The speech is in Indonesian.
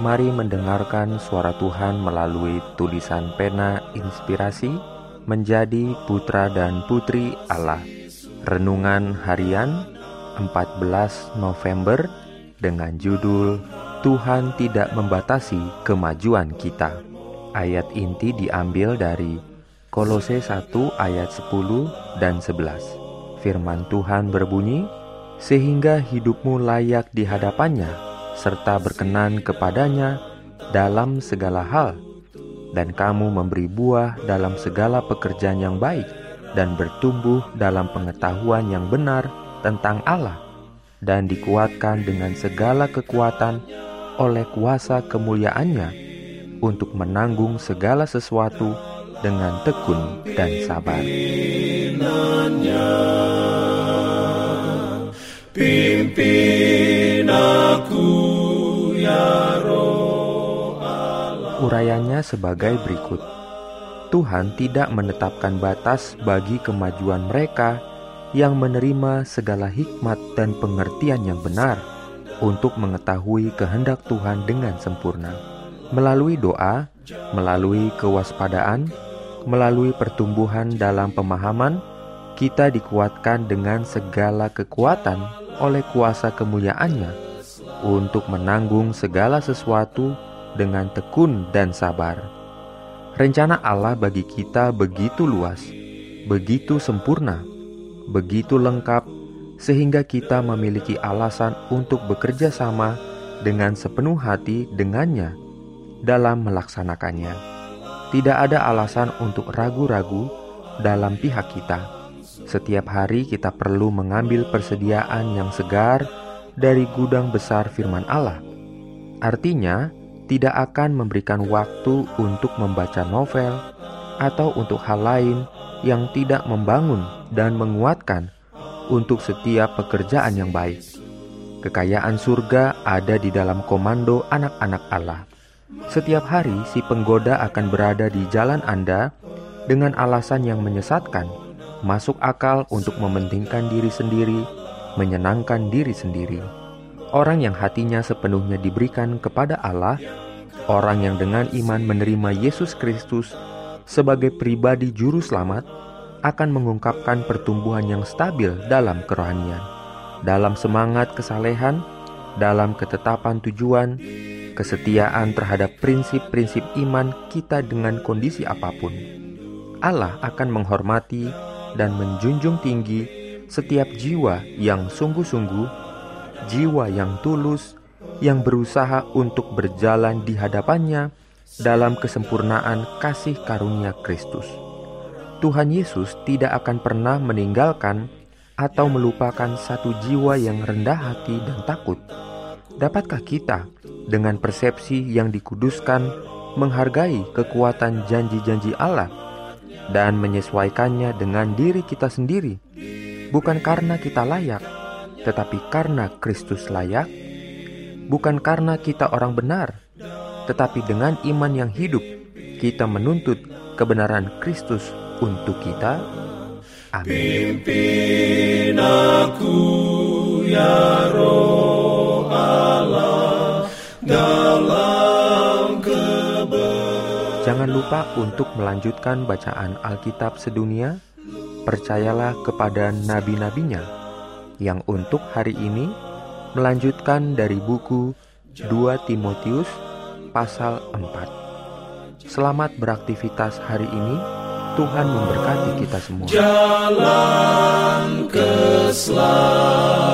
Mari mendengarkan suara Tuhan melalui tulisan pena inspirasi menjadi putra dan putri Allah. Renungan harian 14 November dengan judul Tuhan tidak membatasi kemajuan kita. Ayat inti diambil dari Kolose 1 ayat 10 dan 11. Firman Tuhan berbunyi, "Sehingga hidupmu layak di hadapannya serta berkenan kepadanya dalam segala hal, dan kamu memberi buah dalam segala pekerjaan yang baik, dan bertumbuh dalam pengetahuan yang benar tentang Allah, dan dikuatkan dengan segala kekuatan oleh kuasa kemuliaannya untuk menanggung segala sesuatu dengan tekun dan sabar. Pimpin Urayanya sebagai berikut. Tuhan tidak menetapkan batas bagi kemajuan mereka yang menerima segala hikmat dan pengertian yang benar untuk mengetahui kehendak Tuhan dengan sempurna. Melalui doa, melalui kewaspadaan, melalui pertumbuhan dalam pemahaman, kita dikuatkan dengan segala kekuatan oleh kuasa kemuliaannya untuk menanggung segala sesuatu dengan tekun dan sabar. Rencana Allah bagi kita begitu luas, begitu sempurna, begitu lengkap, sehingga kita memiliki alasan untuk bekerja sama dengan sepenuh hati dengannya dalam melaksanakannya. Tidak ada alasan untuk ragu-ragu dalam pihak kita setiap hari kita perlu mengambil persediaan yang segar dari gudang besar firman Allah. Artinya, tidak akan memberikan waktu untuk membaca novel atau untuk hal lain yang tidak membangun dan menguatkan untuk setiap pekerjaan yang baik. Kekayaan surga ada di dalam komando anak-anak Allah. Setiap hari, si penggoda akan berada di jalan Anda dengan alasan yang menyesatkan masuk akal untuk mementingkan diri sendiri, menyenangkan diri sendiri. Orang yang hatinya sepenuhnya diberikan kepada Allah, orang yang dengan iman menerima Yesus Kristus sebagai pribadi juru selamat, akan mengungkapkan pertumbuhan yang stabil dalam kerohanian, dalam semangat kesalehan, dalam ketetapan tujuan, kesetiaan terhadap prinsip-prinsip iman kita dengan kondisi apa pun. Allah akan menghormati dan menjunjung tinggi setiap jiwa yang sungguh-sungguh, jiwa yang tulus, yang berusaha untuk berjalan di hadapannya dalam kesempurnaan kasih karunia Kristus. Tuhan Yesus tidak akan pernah meninggalkan atau melupakan satu jiwa yang rendah hati dan takut. Dapatkah kita dengan persepsi yang dikuduskan menghargai kekuatan janji-janji Allah dan menyesuaikannya dengan diri kita sendiri, bukan karena kita layak, tetapi karena Kristus layak, bukan karena kita orang benar, tetapi dengan iman yang hidup, kita menuntut kebenaran Kristus untuk kita. Amin. Pimpin aku ya roh Allah dalam Jangan lupa untuk melanjutkan bacaan Alkitab sedunia. Percayalah kepada nabi-nabinya yang untuk hari ini melanjutkan dari buku 2 Timotius pasal 4. Selamat beraktivitas hari ini. Tuhan memberkati kita semua. Jalan keselamatan